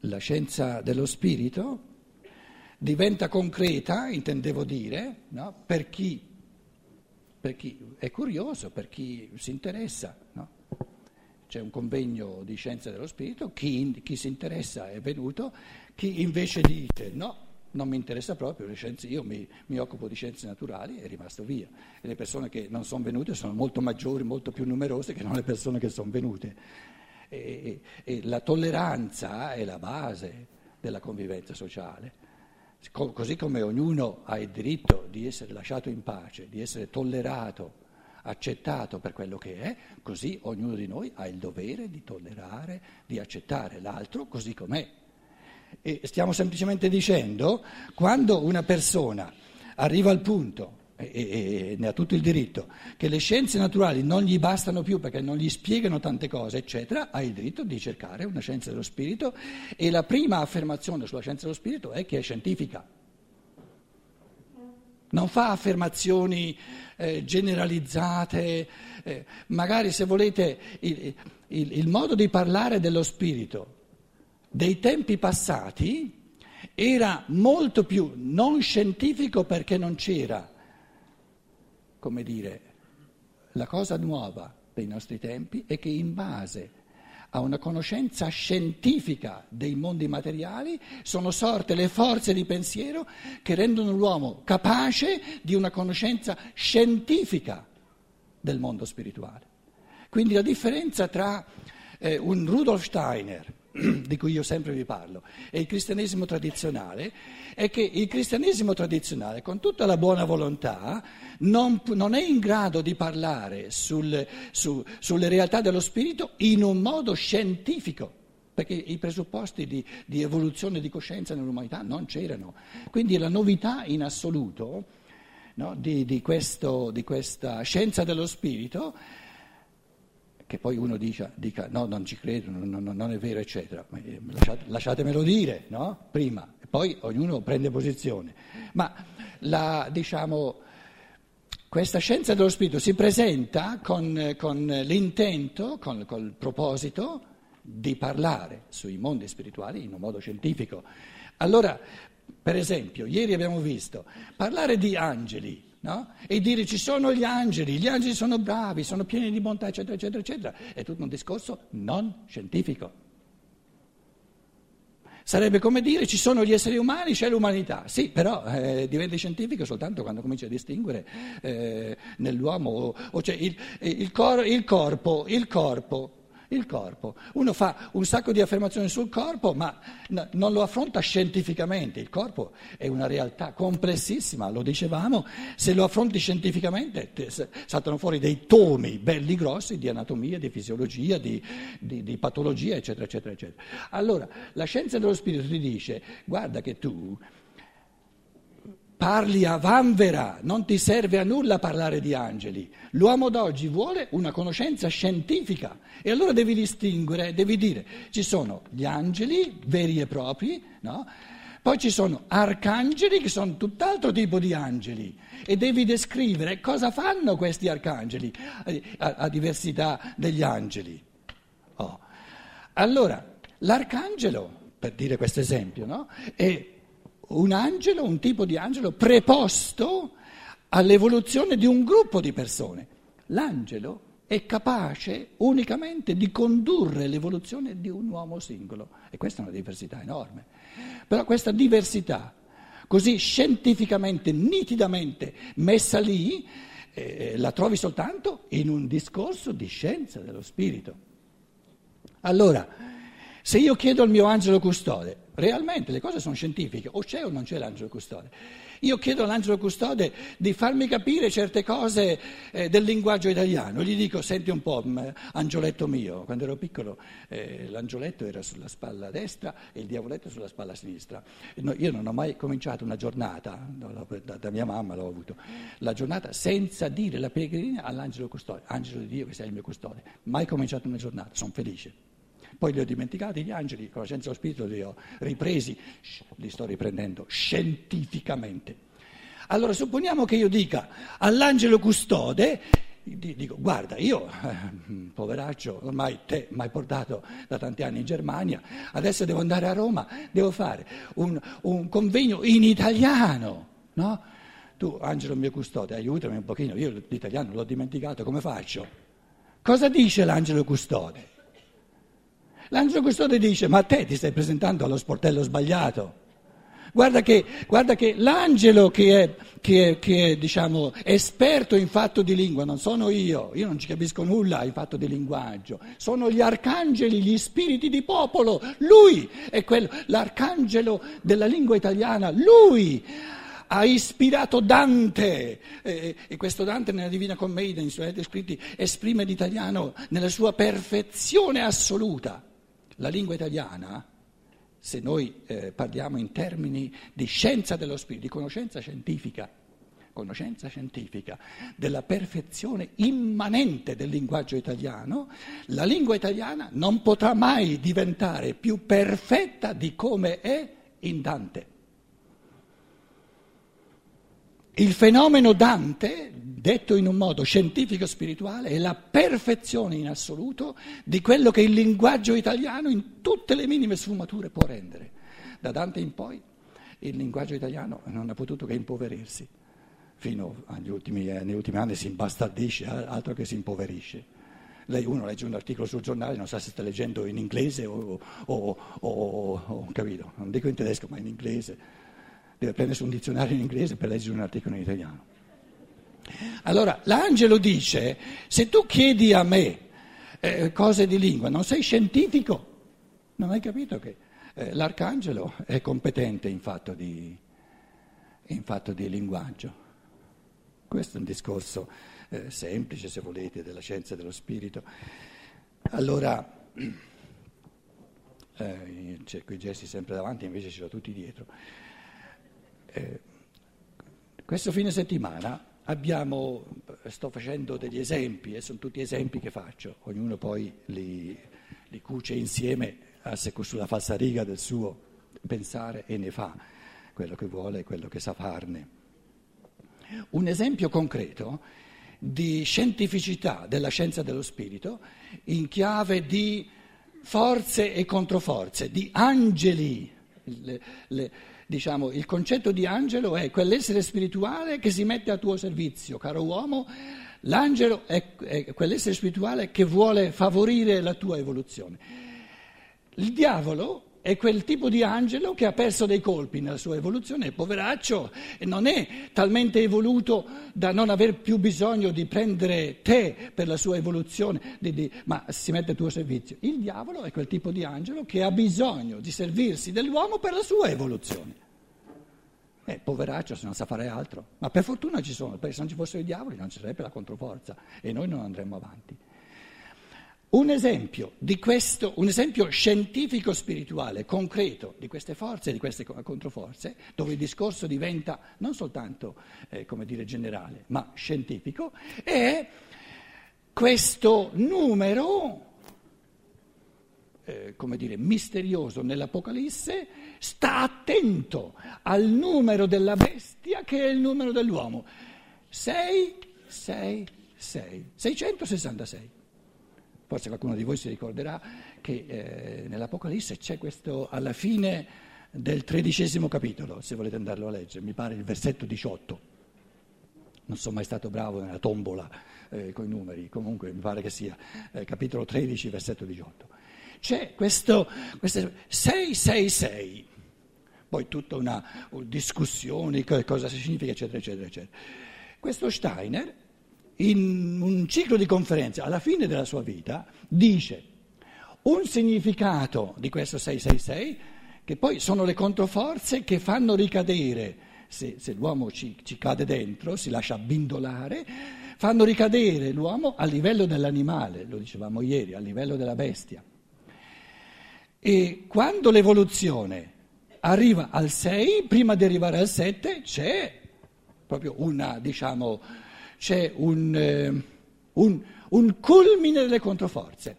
la scienza dello spirito diventa concreta, intendevo dire, no? per, chi, per, chi, è curioso, per chi si interessa. No? C'è un convegno di scienza dello spirito, chi, chi, si interessa è venuto, chi invece dice no, non mi interessa proprio scienze, io mi, mi occupo di scienze naturali, è rimasto via. E le persone che non sono venute sono molto maggiori, molto più numerose che non le persone che sono venute. E, e, la tolleranza è la base della convivenza sociale così come ognuno ha il diritto di essere lasciato in pace, di essere tollerato, accettato per quello che è, così ognuno di noi ha il dovere di tollerare, di accettare l'altro così com'è. E stiamo semplicemente dicendo, quando una persona arriva al punto e, e, ne ha tutto il diritto, che le scienze naturali non gli bastano più perché non gli spiegano tante cose, eccetera, ha il diritto di cercare una scienza dello spirito e la prima affermazione sulla scienza dello spirito è che è scientifica. Non fa affermazioni eh, generalizzate, eh, magari se volete il, il, il modo di parlare dello spirito dei tempi passati era molto più non scientifico perché non c'era come dire, la cosa nuova dei nostri tempi è che in base a una conoscenza scientifica dei mondi materiali sono sorte le forze di pensiero che rendono l'uomo capace di una conoscenza scientifica del mondo spirituale. Quindi la differenza tra eh, un Rudolf Steiner di cui io sempre vi parlo, e il cristianesimo tradizionale, è che il cristianesimo tradizionale, con tutta la buona volontà, non, non è in grado di parlare sul, su, sulle realtà dello spirito in un modo scientifico perché i presupposti di, di, evoluzione di coscienza nell'umanità non c'erano. Quindi la novità in assoluto no, di, di, questo, di, questa scienza dello spirito che poi uno dica, dica no, non ci credo, non, non, non è vero, eccetera. Eh, lasciate, lasciatemelo dire, no? Prima, e poi ognuno prende posizione. Ma la, diciamo, questa scienza dello spirito si presenta con, con l'intento, con, con il proposito di parlare sui mondi spirituali in un modo scientifico. Allora, per esempio, ieri abbiamo visto parlare di angeli no? e dire ci sono gli angeli, gli angeli sono bravi, sono pieni di bontà, eccetera, eccetera, eccetera. È tutto un discorso non scientifico. Sarebbe come dire ci sono gli esseri umani, c'è l'umanità. Sì, però eh, diventa scientifico soltanto quando comincia a distinguere eh, nell'uomo o, o cioè il, il, cor, il corpo, il corpo il corpo. Uno fa un sacco di affermazioni sul corpo, ma n- non lo affronta scientificamente. Il corpo è una realtà complessissima, lo dicevamo. Se lo affronti scientificamente, te, saltano fuori dei tomi belli grossi di anatomia, di fisiologia, di, di, di patologia, eccetera, eccetera, eccetera. Allora, la scienza dello spirito ti dice, guarda che tu parli a vanvera, non ti serve a nulla parlare di angeli. L'uomo d'oggi vuole una conoscenza scientifica e allora devi distinguere, devi dire, ci sono gli angeli veri e propri, no? poi ci sono arcangeli che sono tutt'altro tipo di angeli e devi descrivere cosa fanno questi arcangeli a, a diversità degli angeli. Oh. Allora, l'arcangelo, per dire questo esempio, no? è un angelo, un tipo di angelo preposto all'evoluzione di un gruppo di persone. L'angelo è capace unicamente di condurre l'evoluzione di un uomo singolo e questa è una diversità enorme. Però questa diversità, così scientificamente, nitidamente messa lì, eh, la trovi soltanto in un discorso di scienza dello spirito. Allora, se io chiedo al mio angelo custode, realmente le cose sono scientifiche, o c'è o non c'è l'angelo custode. Io chiedo all'angelo custode di farmi capire certe cose eh, del linguaggio italiano, gli dico, senti un po', angioletto mio, quando ero piccolo eh, l'angioletto era sulla spalla destra e il diavoletto sulla spalla sinistra. No, io non ho mai cominciato una giornata, da, da, mia mamma l'ho avuto, la giornata senza dire la pregherina all'angelo custode, angelo di Dio che sei il mio custode, mai cominciato una giornata, sono felice. Poi li ho dimenticati gli angeli, con la scienza dello spirito li ho ripresi, li sto riprendendo scientificamente. Allora supponiamo che io dica all'angelo custode dico, guarda, io, eh, poveraccio, ormai te mi hai portato da tanti anni in Germania, adesso devo andare a Roma, devo fare un, un convegno in italiano, no? Tu, Angelo mio custode, aiutami un pochino, io l'italiano l'ho dimenticato, come faccio? Cosa dice l'angelo custode? L'angelo custode dice, ma te ti stai presentando allo sportello sbagliato. Guarda che, guarda che l'angelo che è, che, è, che è diciamo, esperto in fatto di lingua, non sono io, io non ci capisco nulla in fatto di linguaggio, sono gli arcangeli, gli spiriti di popolo, lui è quello, l'arcangelo della lingua italiana, lui ha ispirato Dante eh, e questo Dante nella Divina Commedia, nei suoi scritti, esprime l'italiano nella sua perfezione assoluta. La lingua italiana se noi eh, parliamo in termini di scienza dello spirito, di conoscenza scientifica, conoscenza scientifica della perfezione immanente del linguaggio italiano, la lingua italiana non potrà mai diventare più perfetta di come è in Dante. Il fenomeno Dante, detto in un modo scientifico-spirituale, è la perfezione in assoluto di quello che il linguaggio italiano in tutte le minime sfumature può rendere. Da Dante in poi il linguaggio italiano non ha potuto che impoverirsi, fino agli ultimi, eh, negli ultimi anni si imbastardisce, altro che si impoverisce. Lei, uno legge un articolo sul giornale, non sa se sta leggendo in inglese o, o, o, o capito, non dico in tedesco ma in inglese deve prendersi un dizionario in inglese per leggere un articolo in italiano. Allora, l'angelo dice, se tu chiedi a me eh, cose di lingua, non sei scientifico, non hai capito che eh, l'arcangelo è competente in fatto, di, in fatto di linguaggio. Questo è un discorso eh, semplice, se volete, della scienza dello spirito. Allora, eh, c'è quei gesti sempre davanti, invece ce l'ho tutti dietro. Eh, questo fine settimana abbiamo, sto facendo degli esempi, e sono tutti esempi che faccio, ognuno poi li, li cuce insieme sulla falsariga del suo pensare e ne fa quello che vuole e quello che sa farne. Un esempio concreto di scientificità della scienza dello spirito in chiave di forze e controforze, di angeli. Le, le, diciamo, il concetto di angelo è quell'essere spirituale che si mette a tuo servizio, caro uomo, l'angelo è, è quell'essere spirituale che vuole favorire la tua evoluzione. Il diavolo è quel tipo di angelo che ha perso dei colpi nella sua evoluzione, poveraccio, e non è talmente evoluto da non aver più bisogno di prendere te per la sua evoluzione, di, di, ma si mette a tuo servizio. Il diavolo è quel tipo di angelo che ha bisogno di servirsi dell'uomo per la sua evoluzione. Eh, poveraccio se non sa fare altro, ma per fortuna ci sono, perché se non ci fossero i diavoli non ci sarebbe la controforza e noi non andremmo avanti. Un esempio questo, un esempio scientifico spirituale, concreto di queste forze di queste controforze, dove il discorso diventa non soltanto, eh, come dire, generale, ma scientifico, è questo numero, eh, come dire, misterioso nell'Apocalisse, sta attento al numero della bestia che è il numero dell'uomo. 6, 6, 6, 666. Forse qualcuno di voi si ricorderà che eh, nell'Apocalisse c'è questo, alla fine del tredicesimo capitolo, se volete andarlo a leggere, mi pare il versetto 18. Non sono mai stato bravo nella tombola eh, con i numeri, comunque mi pare che sia eh, capitolo 13, versetto 18. C'è questo, questo 666, poi tutta una discussione, cosa significa, eccetera, eccetera, eccetera. Questo Steiner in un ciclo di conferenze, alla fine della sua vita, dice un significato di questo 666, che poi sono le controforze che fanno ricadere, se, se l'uomo ci, ci cade dentro, si lascia bindolare, fanno ricadere l'uomo a livello dell'animale, lo dicevamo ieri, a livello della bestia. E quando l'evoluzione arriva al 6, prima di arrivare al 7 c'è proprio una, diciamo, c'è un, eh, un, un culmine delle controforze.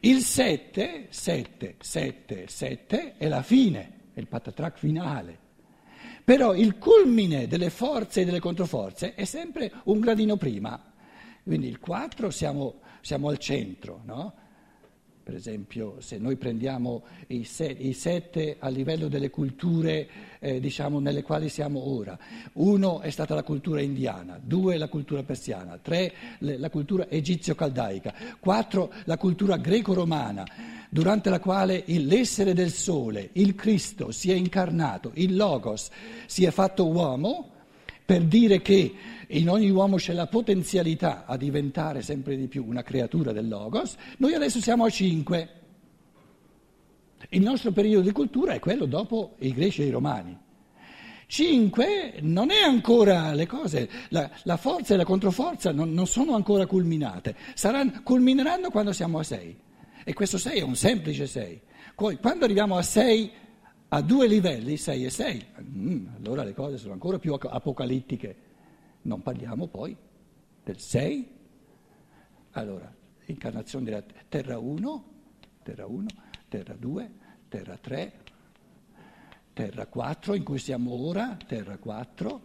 Il 7, 7, 7, 7 è la fine, è il patatrac finale. Però il culmine delle forze e delle controforze è sempre un gradino prima. Quindi il 4 siamo, siamo al centro, no? Per esempio, se noi prendiamo i, se, i sette a livello delle culture eh, diciamo, nelle quali siamo ora, uno è stata la cultura indiana, due la cultura persiana, tre la cultura egizio-caldaica, quattro la cultura greco-romana, durante la quale l'essere del sole, il Cristo, si è incarnato, il Logos si è fatto uomo per dire che in ogni uomo c'è la potenzialità a diventare sempre di più una creatura del Logos, noi adesso siamo a cinque. Il nostro periodo di cultura è quello dopo i greci e i romani. Cinque non è ancora le cose, la, la forza e la controforza non, non sono ancora culminate, Saranno, culmineranno quando siamo a sei. E questo sei è un semplice sei. Quando arriviamo a sei, a due livelli, sei e sei, mm, allora le cose sono ancora più apocalittiche. Non parliamo poi del 6. Allora, incarnazione della Terra 1, Terra 1, Terra 2, Terra 3, Terra 4 in cui siamo ora, Terra 4,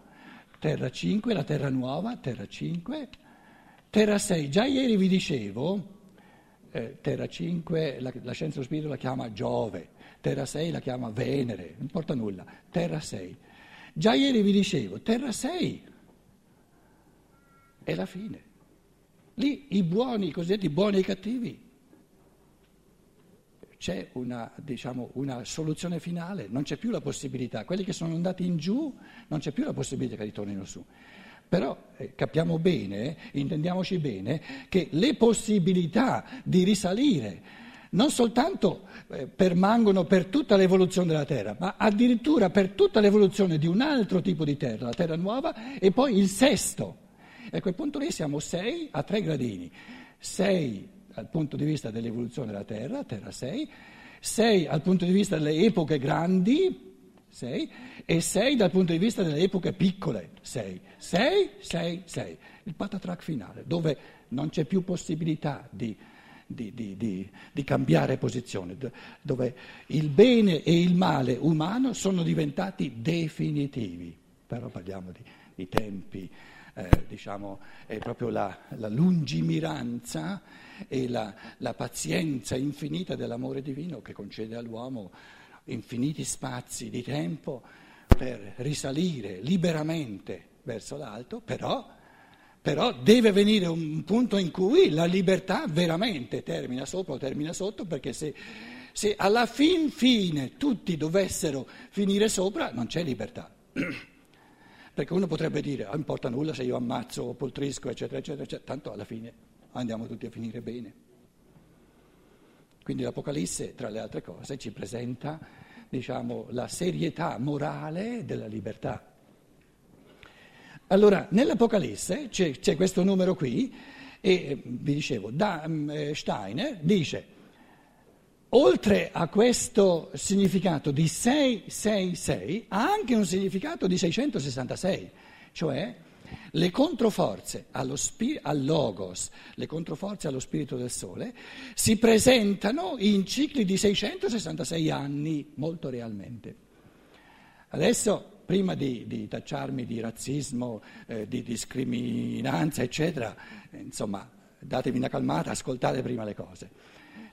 Terra 5, la Terra nuova, Terra 5, Terra 6. Già ieri vi dicevo, eh, Terra 5, la, la scienza dello spirito la chiama Giove, Terra 6 la chiama Venere, non importa nulla, Terra 6. Già ieri vi dicevo, Terra 6 è la fine. Lì i buoni, i cosiddetti buoni e i cattivi, c'è una, diciamo, una, soluzione finale, non c'è più la possibilità, quelli che sono andati in giù non c'è più la possibilità che ritornino su. Però eh, capiamo bene, intendiamoci bene, che le possibilità di risalire non soltanto eh, permangono per tutta l'evoluzione della Terra, ma addirittura per tutta l'evoluzione di un altro tipo di Terra, la Terra nuova, e poi il sesto. E a quel punto lì siamo 6 a 3 gradini, 6 dal punto di vista dell'evoluzione della Terra, Terra 6, 6 dal punto di vista delle epoche grandi, 6, e 6 dal punto di vista delle epoche piccole, 6, 6, 6, 6, il patatrack finale, dove non c'è più possibilità di, di, di, di, cambiare posizione, dove il bene e il male umano sono diventati definitivi, però parliamo di tempi eh, diciamo, è proprio la, la lungimiranza e la, la pazienza infinita dell'amore divino che concede all'uomo infiniti spazi di tempo per risalire liberamente verso l'alto, però, però, deve venire un punto in cui la libertà veramente termina sopra o termina sotto, perché se, se alla fin fine tutti dovessero finire sopra non c'è libertà. Perché uno potrebbe dire, non ah, importa nulla se io ammazzo o poltrisco, eccetera, eccetera, eccetera, tanto alla fine andiamo tutti a finire bene. Quindi l'Apocalisse, tra le altre cose, ci presenta diciamo, la serietà morale della libertà. Allora, nell'Apocalisse c'è, c'è questo numero qui, e vi dicevo, da, um, Steiner dice oltre a questo significato di 666, ha anche un significato di 666, cioè le controforze spir- al logos, le controforze allo spirito del sole, si presentano in cicli di 666 anni, molto realmente. Adesso, prima di, di tacciarmi di razzismo, eh, di discriminanza, eccetera, insomma, datevi una calmata, ascoltate prima le cose.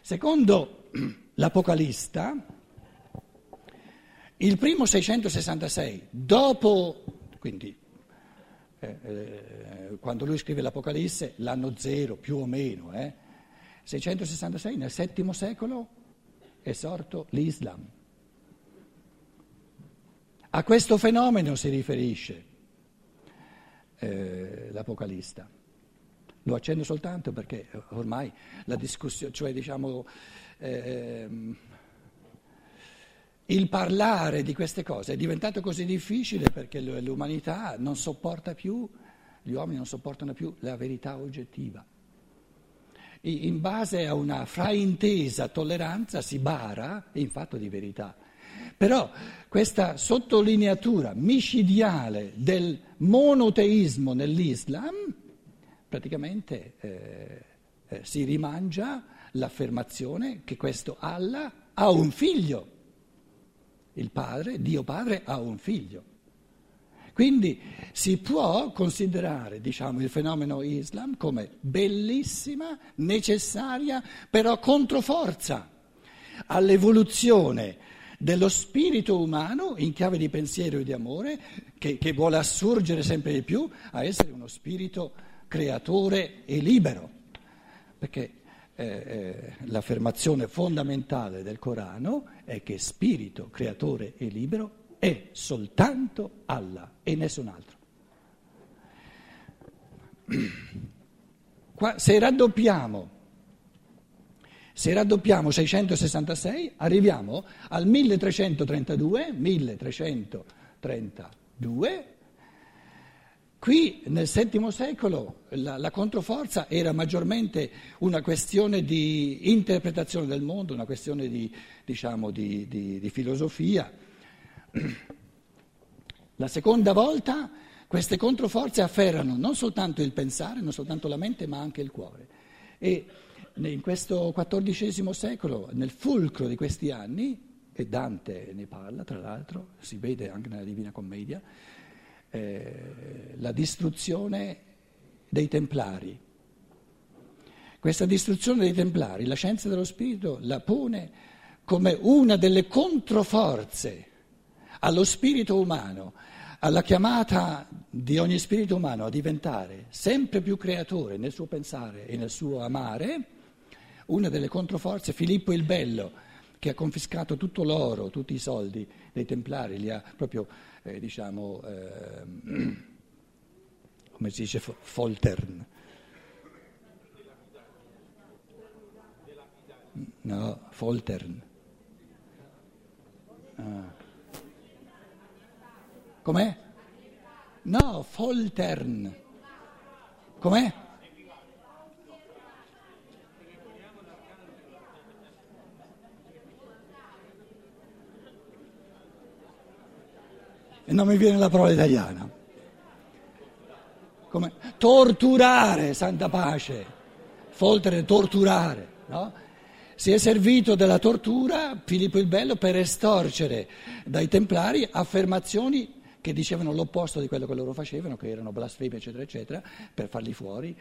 Secondo l'Apocalista, il primo 666, dopo, quindi eh, eh, quando lui scrive l'Apocalisse, l'anno zero più o meno, eh, 666 nel VII secolo è sorto l'Islam. A questo fenomeno si riferisce eh, l'Apocalista. Lo accendo soltanto perché ormai la discussione, cioè diciamo, eh, il parlare di queste cose è diventato così difficile perché l'umanità non sopporta più, gli uomini non sopportano più la verità oggettiva. In base a una fraintesa tolleranza si bara in fatto di verità. Però questa sottolineatura micidiale del monoteismo nell'Islam praticamente eh, eh, si rimangia l'affermazione che questo Allah ha un figlio. Il padre, Dio padre, ha un figlio. Quindi si può considerare diciamo, il fenomeno Islam come bellissima, necessaria, però controforza all'evoluzione dello spirito umano in chiave di pensiero e di amore che, che vuole assurgere sempre di più a essere uno spirito creatore e libero. Perché eh, eh, l'affermazione fondamentale del Corano è che spirito creatore e libero è soltanto Allah e nessun altro. Qua, se raddoppiamo se raddoppiamo 666 arriviamo al 1332, 1332. Qui nel VII secolo la, la, controforza era maggiormente una questione di interpretazione del mondo, una questione di, diciamo, di, di, di filosofia. La seconda volta queste controforze afferrano non soltanto il pensare, non soltanto la mente, ma anche il cuore. E in questo XIV secolo, nel fulcro di questi anni, e Dante ne parla tra l'altro, si vede anche nella Divina Commedia, eh, la distruzione dei Templari. Questa distruzione dei Templari, la scienza dello spirito la pone come una delle controforze allo spirito umano, alla chiamata di ogni spirito umano a diventare sempre più creatore nel suo pensare e nel suo amare, una delle controforze, Filippo il Bello, che ha confiscato tutto l'oro, tutti i soldi dei Templari, li ha proprio, eh, diciamo, eh, come si dice, foltern. No, foltern. Ah. Com'è? No, foltern. Com'è? E non mi viene la parola italiana. Come? Torturare, santa pace, foltere torturare, no? Si è servito della tortura Filippo il Bello per estorcere dai templari affermazioni che dicevano l'opposto di quello che loro facevano, che erano blasfemi, eccetera, eccetera, per farli fuori.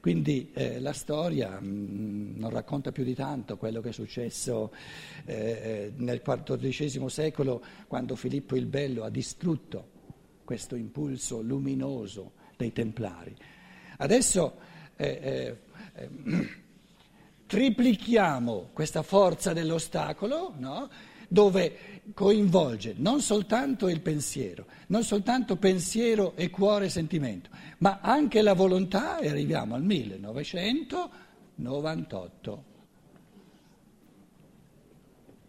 Quindi eh, la storia mh, mm, non racconta più di tanto quello che è successo eh, eh nel XIV secolo quando Filippo il Bello ha distrutto questo impulso luminoso dei Templari. Adesso eh, eh, eh triplichiamo questa forza dell'ostacolo, no? Dove coinvolge non soltanto il pensiero, non soltanto pensiero e cuore e sentimento, ma anche la volontà e arriviamo al 1998.